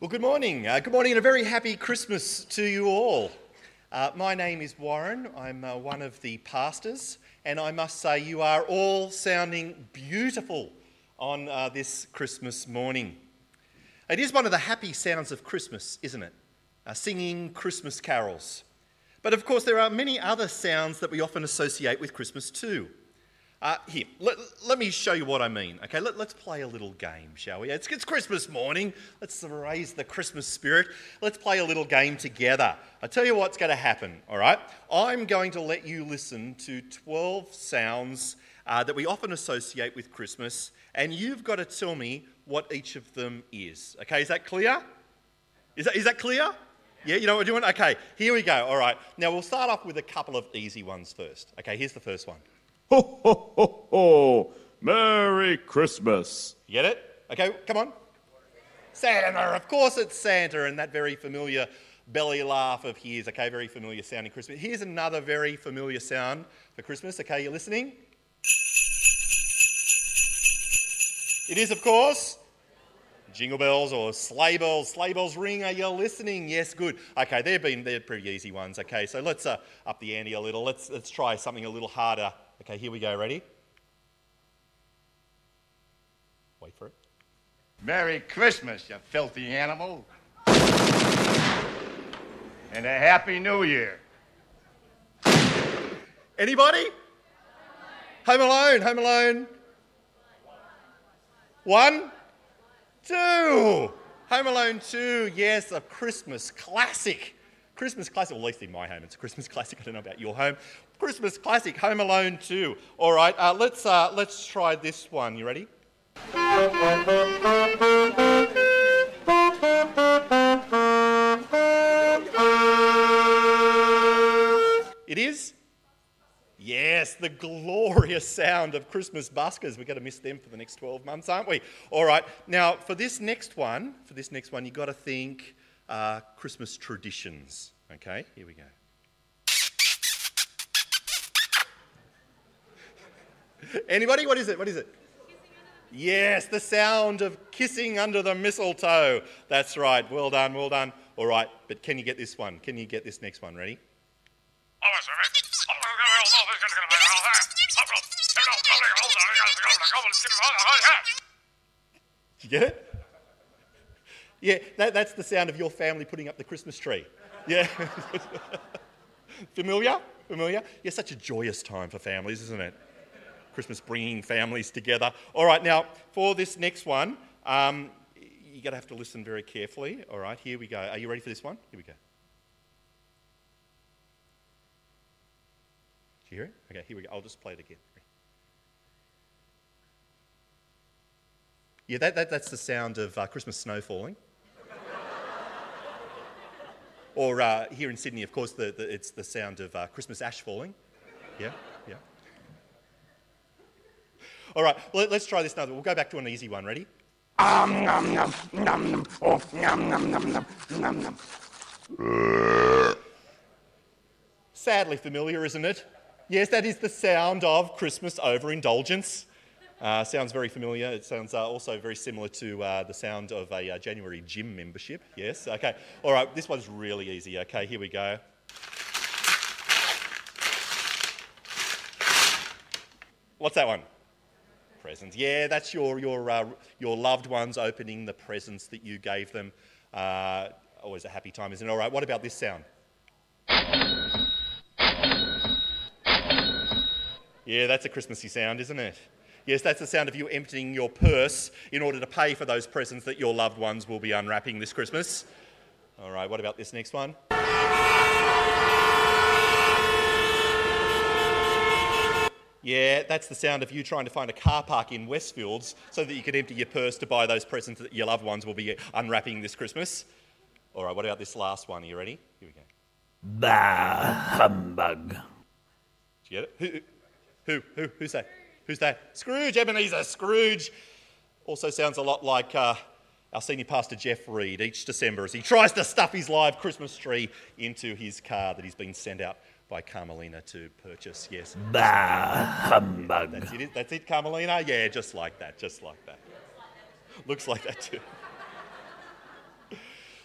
Well, good morning. Uh, good morning and a very happy Christmas to you all. Uh, my name is Warren. I'm uh, one of the pastors, and I must say, you are all sounding beautiful on uh, this Christmas morning. It is one of the happy sounds of Christmas, isn't it? Uh, singing Christmas carols. But of course, there are many other sounds that we often associate with Christmas too. Uh, here, let, let, me show you what I mean. Okay, let, us play a little game, shall we? It's, it's, Christmas morning. Let's raise the Christmas spirit. Let's play a little game together. i tell you what's going to happen, all right? I'm going to let you listen to 12 sounds uh, that we often associate with Christmas, and you've got to tell me what each of them is. Okay, is that clear? Is that, is that clear? Yeah, you know what we're doing? Okay, here we go. All right. Now we'll start off with a couple of easy ones first. Okay, here's the first one. Ho, ho, ho, ho. Merry Christmas. You get it? Okay, come on. Santa, of course it's Santa, and that very familiar belly laugh of his, okay, very familiar sounding Christmas. Here's another very familiar sound for Christmas, okay, you're listening? It is, of course, jingle bells or sleigh bells. Sleigh bells ring. Are you listening? Yes, good. Okay, they've been they're pretty easy ones. Okay, so let's uh, up the ante a little. Let's let's try something a little harder. Okay, here we go. Ready? Wait for it. Merry Christmas, you filthy animal. And a Happy New Year. Anybody? Home Alone, Home Alone. One, two. Home Alone 2, yes, a Christmas classic. Christmas classic, well, at least in my home, it's a Christmas classic. I don't know about your home. Christmas classic, Home Alone 2. All right, uh, let's, uh, let's try this one. You ready? It is? Yes, the glorious sound of Christmas buskers. We're going to miss them for the next 12 months, aren't we? All right, now for this next one, for this next one, you've got to think uh, Christmas traditions. Okay, here we go. Anybody? What is it? What is it? Yes, the sound of kissing under the mistletoe. That's right. Well done, well done. All right, but can you get this one? Can you get this next one? Ready? You get it? Yeah, that, that's the sound of your family putting up the Christmas tree. Yeah. Familiar? Familiar? Yeah, such a joyous time for families, isn't it? Christmas bringing families together. All right, now for this next one, um, you're going to have to listen very carefully. All right, here we go. Are you ready for this one? Here we go. Do you hear it? Okay, here we go. I'll just play it again. Yeah, that, that, that's the sound of uh, Christmas snow falling. or uh, here in Sydney, of course, the, the, it's the sound of uh, Christmas ash falling. Yeah, yeah. All right, well, let's try this another. We'll go back to an easy one. Ready? Um, nom, nom, nom, nom. Oh, nom, nom, nom, nom, nom, nom. Sadly familiar, isn't it? Yes, that is the sound of Christmas overindulgence. Uh, sounds very familiar. It sounds uh, also very similar to uh, the sound of a uh, January gym membership. Yes, okay. All right, this one's really easy. Okay, here we go. What's that one? Presents. Yeah, that's your, your, uh, your loved ones opening the presents that you gave them. Uh, always a happy time, isn't it? All right, what about this sound? Yeah, that's a Christmassy sound, isn't it? Yes, that's the sound of you emptying your purse in order to pay for those presents that your loved ones will be unwrapping this Christmas. All right, what about this next one? Yeah, that's the sound of you trying to find a car park in Westfields so that you can empty your purse to buy those presents that your loved ones will be unwrapping this Christmas. All right, what about this last one? Are you ready? Here we go. Bah, humbug. Did you get it? Who, who, who, who's that? Who's that? Scrooge, Ebenezer Scrooge. Also sounds a lot like uh, our senior pastor Jeff Reed each December as he tries to stuff his live Christmas tree into his car that he's been sent out by Carmelina to purchase. Yes. Bah, humbug. That's it, that's it, Carmelina? Yeah, just like that, just like that. Looks like that too.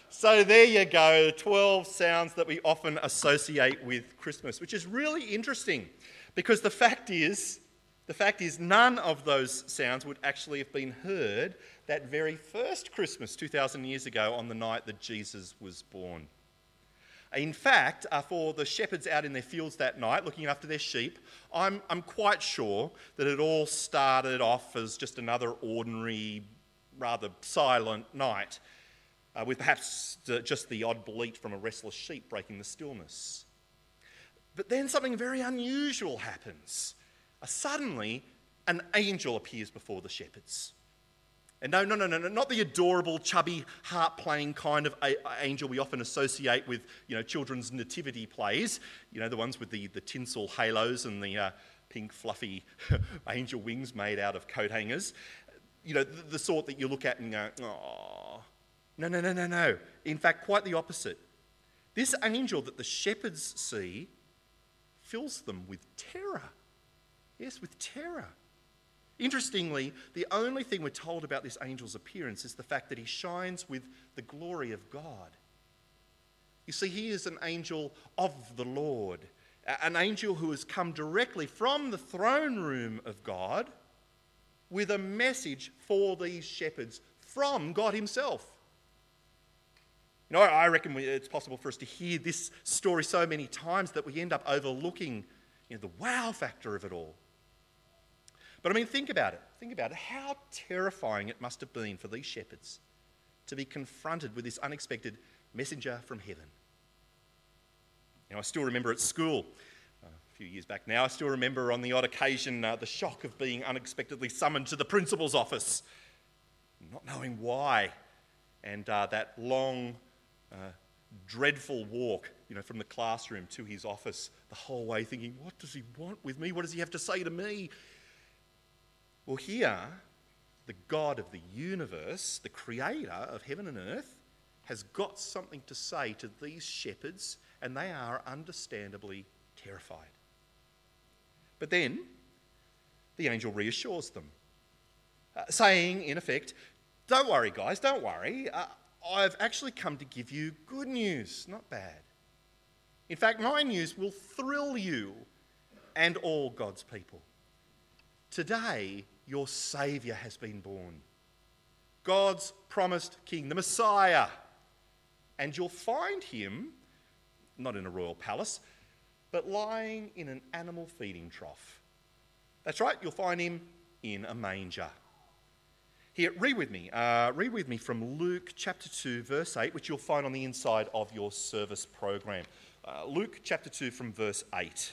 So there you go, 12 sounds that we often associate with Christmas, which is really interesting because the fact is, the fact is none of those sounds would actually have been heard that very first Christmas 2,000 years ago on the night that Jesus was born. In fact, uh, for the shepherds out in their fields that night looking after their sheep, I'm, I'm quite sure that it all started off as just another ordinary, rather silent night, uh, with perhaps just the odd bleat from a restless sheep breaking the stillness. But then something very unusual happens. Uh, suddenly, an angel appears before the shepherds. And no, no, no, no, not the adorable, chubby, harp playing kind of a- angel we often associate with you know, children's nativity plays, you know, the ones with the, the tinsel halos and the uh, pink, fluffy angel wings made out of coat hangers. You know, the, the sort that you look at and go, oh. No, no, no, no, no. In fact, quite the opposite. This angel that the shepherds see fills them with terror. Yes, with terror. Interestingly, the only thing we're told about this angel's appearance is the fact that he shines with the glory of God. You see, he is an angel of the Lord, an angel who has come directly from the throne room of God with a message for these shepherds from God Himself. You know, I reckon it's possible for us to hear this story so many times that we end up overlooking you know, the wow factor of it all. But I mean, think about it. Think about it. How terrifying it must have been for these shepherds to be confronted with this unexpected messenger from heaven. You know, I still remember at school, uh, a few years back now, I still remember on the odd occasion uh, the shock of being unexpectedly summoned to the principal's office, not knowing why, and uh, that long, uh, dreadful walk, you know, from the classroom to his office, the whole way thinking, what does he want with me? What does he have to say to me? Well, here, the God of the universe, the creator of heaven and earth, has got something to say to these shepherds, and they are understandably terrified. But then, the angel reassures them, uh, saying, in effect, Don't worry, guys, don't worry. Uh, I've actually come to give you good news, not bad. In fact, my news will thrill you and all God's people. Today, your Saviour has been born. God's promised King, the Messiah. And you'll find him, not in a royal palace, but lying in an animal feeding trough. That's right, you'll find him in a manger. Here, read with me. Uh, read with me from Luke chapter 2, verse 8, which you'll find on the inside of your service program. Uh, Luke chapter 2, from verse 8.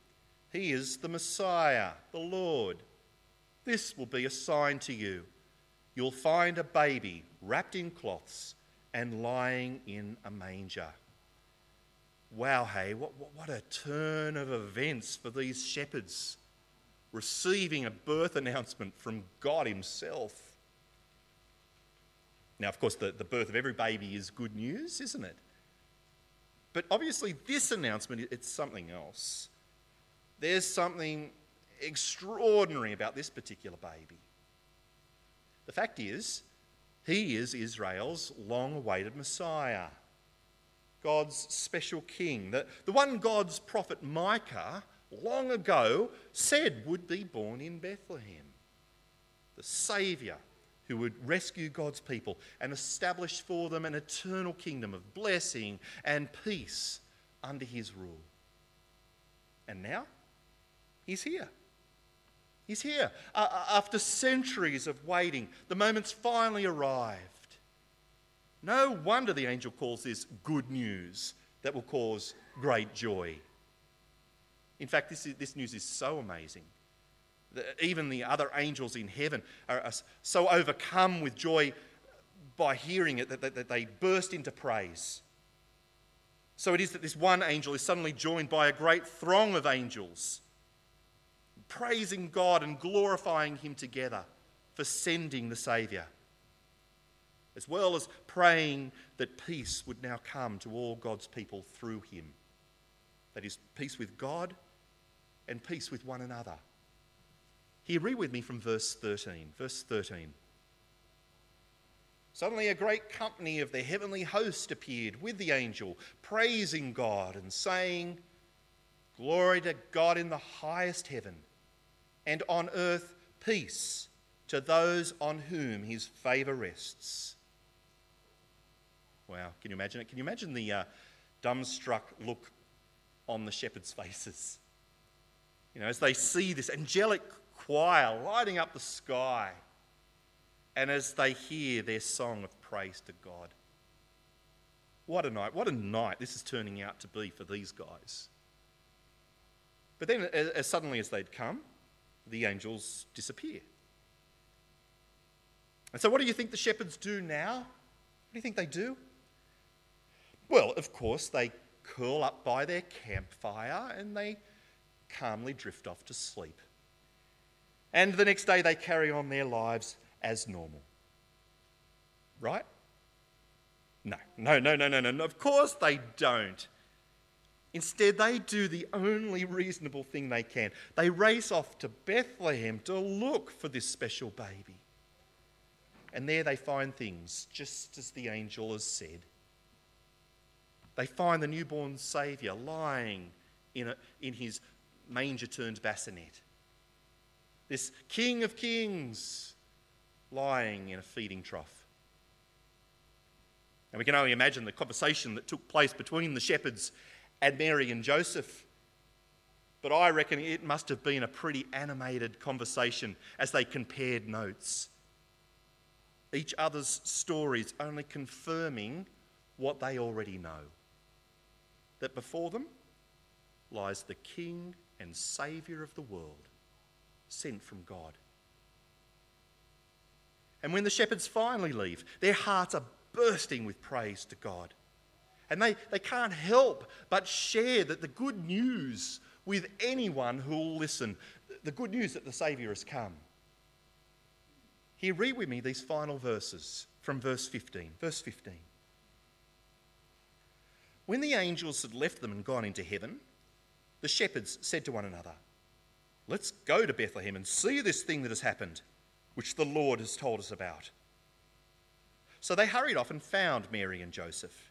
He is the Messiah, the Lord. This will be a sign to you. You'll find a baby wrapped in cloths and lying in a manger. Wow, hey, what, what, a turn of events for these shepherds receiving a birth announcement from God Himself. Now, of course, the, the birth of every baby is good news, isn't it? But obviously, this announcement, it's something else. There's something extraordinary about this particular baby. The fact is, he is Israel's long awaited Messiah, God's special king, the, the one God's prophet Micah long ago said would be born in Bethlehem. The Saviour who would rescue God's people and establish for them an eternal kingdom of blessing and peace under his rule. And now, He's here. He's here. Uh, after centuries of waiting, the moment's finally arrived. No wonder the angel calls this good news that will cause great joy. In fact, this, is, this news is so amazing. that Even the other angels in heaven are, are so overcome with joy by hearing it that, that, that they burst into praise. So it is that this one angel is suddenly joined by a great throng of angels, praising God and glorifying Him together for sending the Saviour, as well as praying that peace would now come to all God's people through Him. That is, peace with God and peace with one another. Here, read with me from verse 13. Verse 13. Suddenly, a great company of the heavenly host appeared with the angel, praising God and saying, Glory to God in the highest heaven, and on earth peace to those on whom his favour rests. Wow, can you imagine it? Can you imagine the uh, dumbstruck look on the shepherds' faces? You know, as they see this angelic choir lighting up the sky and as they hear their song of praise to God. What a night, what a night this is turning out to be for these guys. But then, as suddenly as they'd come, the angels disappear. And so, what do you think the shepherds do now? What do you think they do? Well, of course, they curl up by their campfire and they calmly drift off to sleep. And the next day, they carry on their lives as normal. Right? No, no, no, no, no, no. Of course they don't. Instead, they do the only reasonable thing they can. They race off to Bethlehem to look for this special baby. And there they find things just as the angel has said. They find the newborn Saviour lying in, a, in his manger turned bassinet. This King of Kings lying in a feeding trough. And we can only imagine the conversation that took place between the shepherds and Mary and Joseph. But I reckon it must have been a pretty animated conversation as they compared notes. Each other's stories only confirming what they already know that before them lies the King and Saviour of the world, sent from God. And when the shepherds finally leave, their hearts are bursting with praise to God. And they, they can't help but share that the good news with anyone who will listen, the good news that the Saviour has come. Here, read with me these final verses from verse 15. Verse 15. When the angels had left them and gone into heaven, the shepherds said to one another, Let's go to Bethlehem and see this thing that has happened which the Lord has told us about. So they hurried off and found Mary and Joseph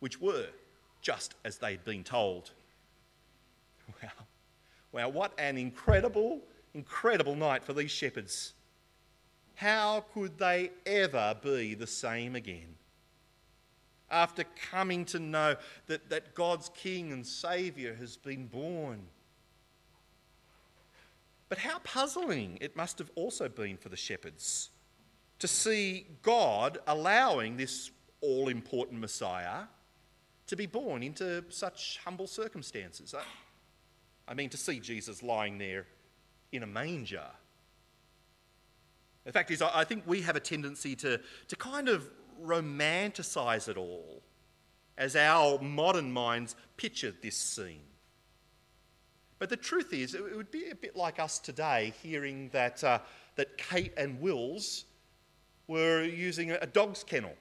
which were just as they'd been told. Wow. Wow, what an incredible, incredible night for these shepherds. How could they ever be the same again? After coming to know that, that God's King and Saviour has been born but how puzzling it must have also been for the shepherds to see God allowing this all important Messiah to be born into such humble circumstances. I mean, to see Jesus lying there in a manger. The fact is, I think we have a tendency to, to kind of romanticize it all as our modern minds picture this scene. But the truth is, it would be a bit like us today hearing that, uh, that Kate and Wills were using a dog's kennel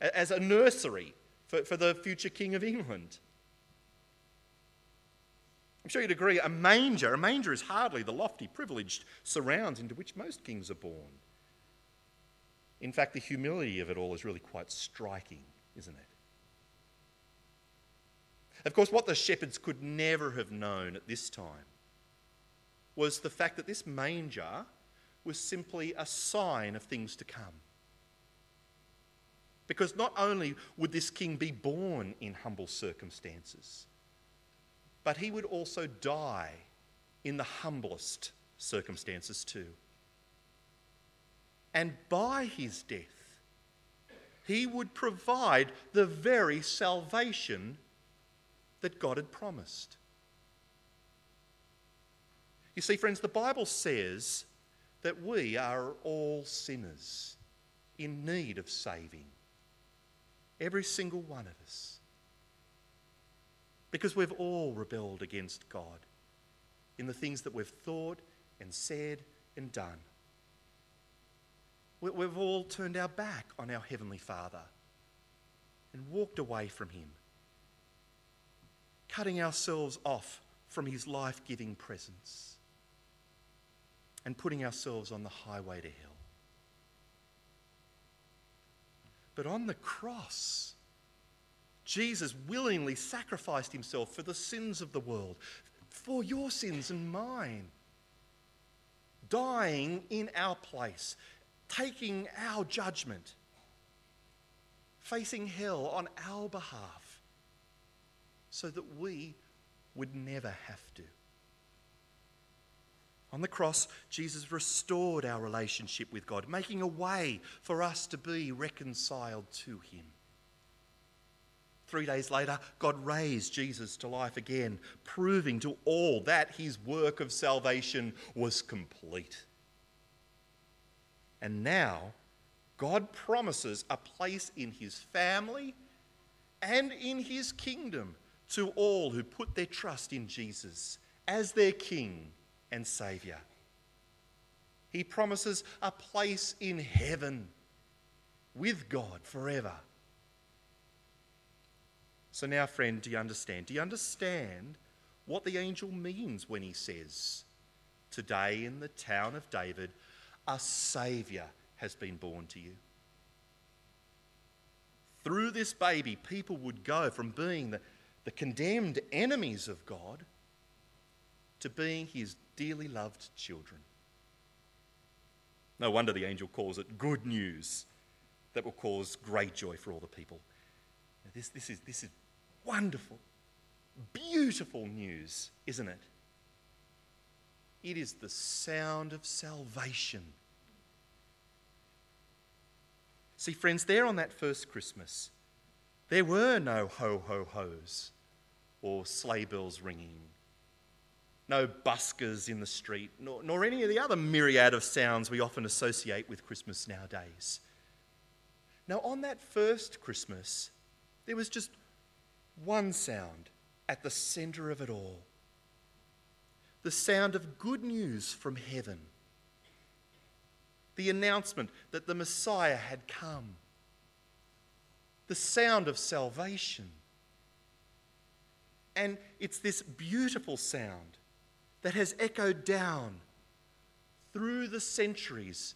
as a nursery for, for the future King of England. I'm sure you'd agree, a manger, a manger is hardly the lofty, privileged surrounds into which most kings are born. In fact, the humility of it all is really quite striking, isn't it? Of course, what the shepherds could never have known at this time was the fact that this manger was simply a sign of things to come. Because not only would this king be born in humble circumstances, but he would also die in the humblest circumstances too. And by his death, he would provide the very salvation that God had promised. You see, friends, the Bible says that we are all sinners in need of saving. Every single one of us. Because we've all rebelled against God in the things that we've thought and said and done. We've all turned our back on our Heavenly Father and walked away from Him, cutting ourselves off from His life giving presence and putting ourselves on the highway to hell. But on the cross, Jesus willingly sacrificed himself for the sins of the world, for your sins and mine, dying in our place, taking our judgment, facing hell on our behalf, so that we would never have to. On the cross, Jesus restored our relationship with God, making a way for us to be reconciled to Him. Three days later, God raised Jesus to life again, proving to all that His work of salvation was complete. And now, God promises a place in His family and in His kingdom to all who put their trust in Jesus as their King and Saviour. He promises a place in heaven with God forever. So now, friend, do you understand? Do you understand what the angel means when he says, Today in the town of David, a Saviour has been born to you? Through this baby, people would go from being the, the condemned enemies of God to being his dearly loved children. No wonder the angel calls it good news that will cause great joy for all the people. This, this, is, this is wonderful, beautiful news, isn't it? It is the sound of salvation. See, friends, there on that first Christmas, there were no ho ho ho's or sleigh bells ringing no buskers in the street, nor, nor any of the other myriad of sounds we often associate with Christmas nowadays. Now, on that first Christmas, there was just one sound at the centre of it all the sound of good news from heaven, the announcement that the Messiah had come, the sound of salvation. And it's this beautiful sound that has echoed down through the centuries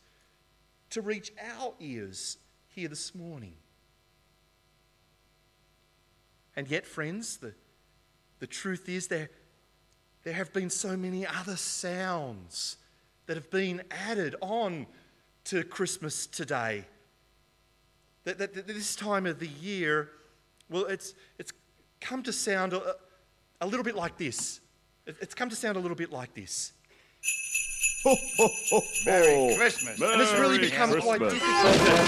to reach our ears here this morning. And yet, friends, the, the truth is there, there have been so many other sounds that have been added on to Christmas today. That, that, that this time of the year, well, it's, it's come to sound a, a little bit like this. It's come to sound a little bit like this. Ho, ho, ho, Merry oh. Christmas. Merry And it's really become quite difficult to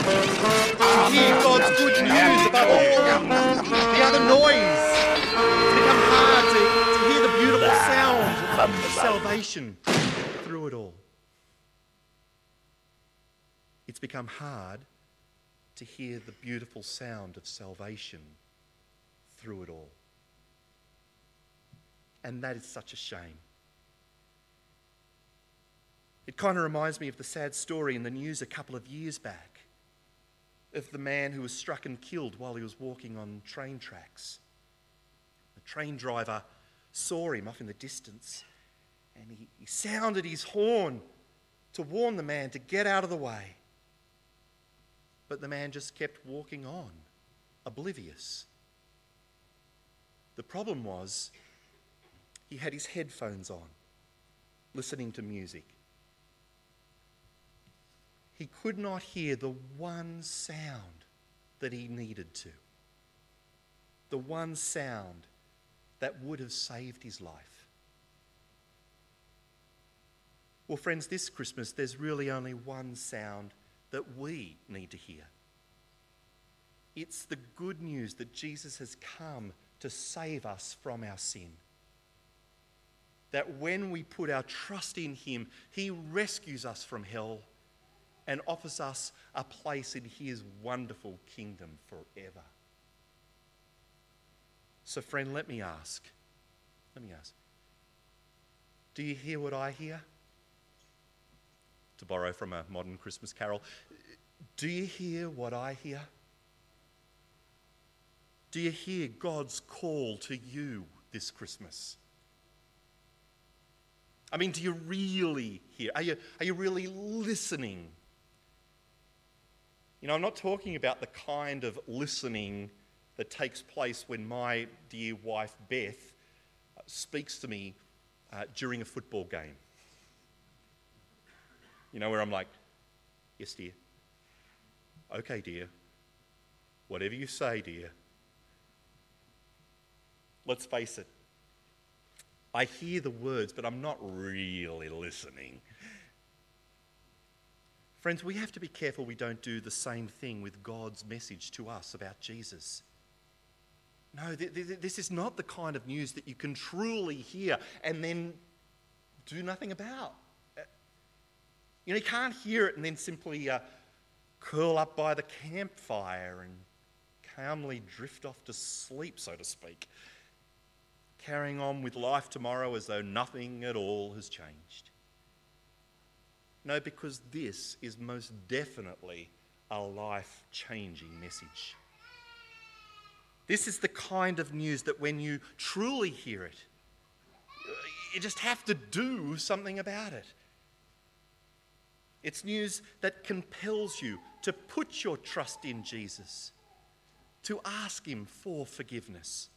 hear God's good news above all the other noise. It's become hard to, to hear the beautiful sound of salvation through it all. It's become hard to hear the beautiful sound of salvation through it all. And that is such a shame. It kind of reminds me of the sad story in the news a couple of years back of the man who was struck and killed while he was walking on train tracks. The train driver saw him off in the distance and he, he sounded his horn to warn the man to get out of the way. But the man just kept walking on, oblivious. The problem was he had his headphones on, listening to music. He could not hear the one sound that he needed to. The one sound that would have saved his life. Well, friends, this Christmas, there's really only one sound that we need to hear. It's the good news that Jesus has come to save us from our sin. That when we put our trust in Him, He rescues us from hell and offers us a place in His wonderful kingdom forever. So, friend, let me ask. Let me ask. Do you hear what I hear? To borrow from a modern Christmas carol, do you hear what I hear? Do you hear God's call to you this Christmas? I mean, do you really hear? Are you, are you really listening? You know, I'm not talking about the kind of listening that takes place when my dear wife Beth uh, speaks to me uh, during a football game. You know, where I'm like, yes, dear. Okay, dear. Whatever you say, dear. Let's face it. I hear the words, but I'm not really listening. Friends, we have to be careful we don't do the same thing with God's message to us about Jesus. No, th- th- this is not the kind of news that you can truly hear and then do nothing about. Uh, you know, you can't hear it and then simply uh, curl up by the campfire and calmly drift off to sleep, so to speak carrying on with life tomorrow as though nothing at all has changed. No, because this is most definitely a life changing message. This is the kind of news that when you truly hear it, you just have to do something about it. It's news that compels you to put your trust in Jesus, to ask Him for forgiveness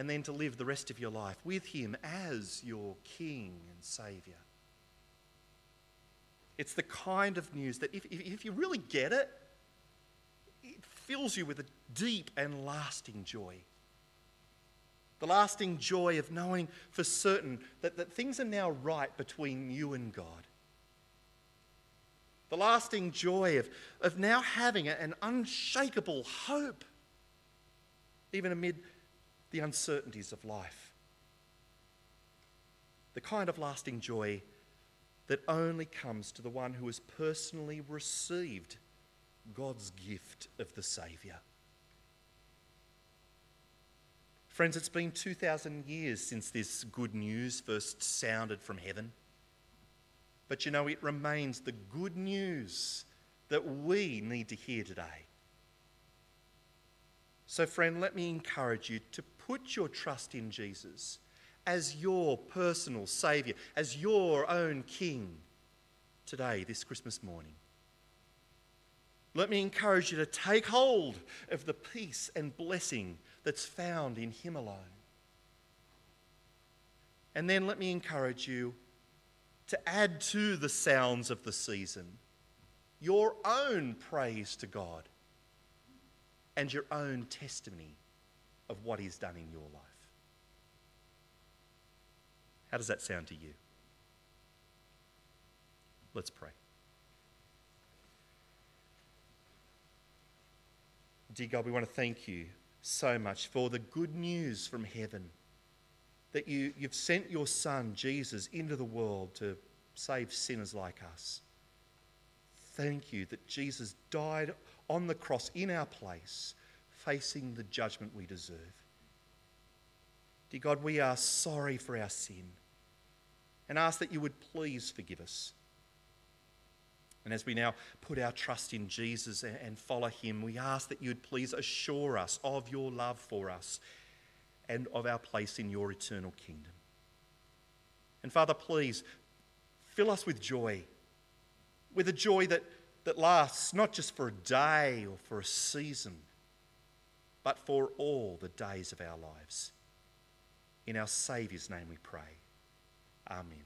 and then to live the rest of your life with Him as your King and Saviour. It's the kind of news that if, if you really get it, it fills you with a deep and lasting joy. The lasting joy of knowing for certain that, that things are now right between you and God. The lasting joy of, of now having an unshakable hope, even amid the uncertainties of life. The kind of lasting joy that only comes to the one who has personally received God's gift of the Saviour. Friends, it's been 2,000 years since this good news first sounded from heaven. But you know, it remains the good news that we need to hear today. So, friend, let me encourage you to put your trust in Jesus as your personal Saviour, as your own King today, this Christmas morning. Let me encourage you to take hold of the peace and blessing that's found in Him alone. And then let me encourage you to add to the sounds of the season your own praise to God and your own testimony of what He's done in your life. How does that sound to you? Let's pray. Dear God, we want to thank you so much for the good news from heaven that you, you've sent your Son, Jesus, into the world to save sinners like us. Thank you that Jesus died on the cross in our place facing the judgment we deserve. Dear God, we are sorry for our sin and ask that you would please forgive us. And as we now put our trust in Jesus and follow him, we ask that you would please assure us of your love for us and of our place in your eternal kingdom. And Father, please fill us with joy, with a joy that, that lasts not just for a day or for a season but for all the days of our lives. In our Saviour's name we pray. Amen.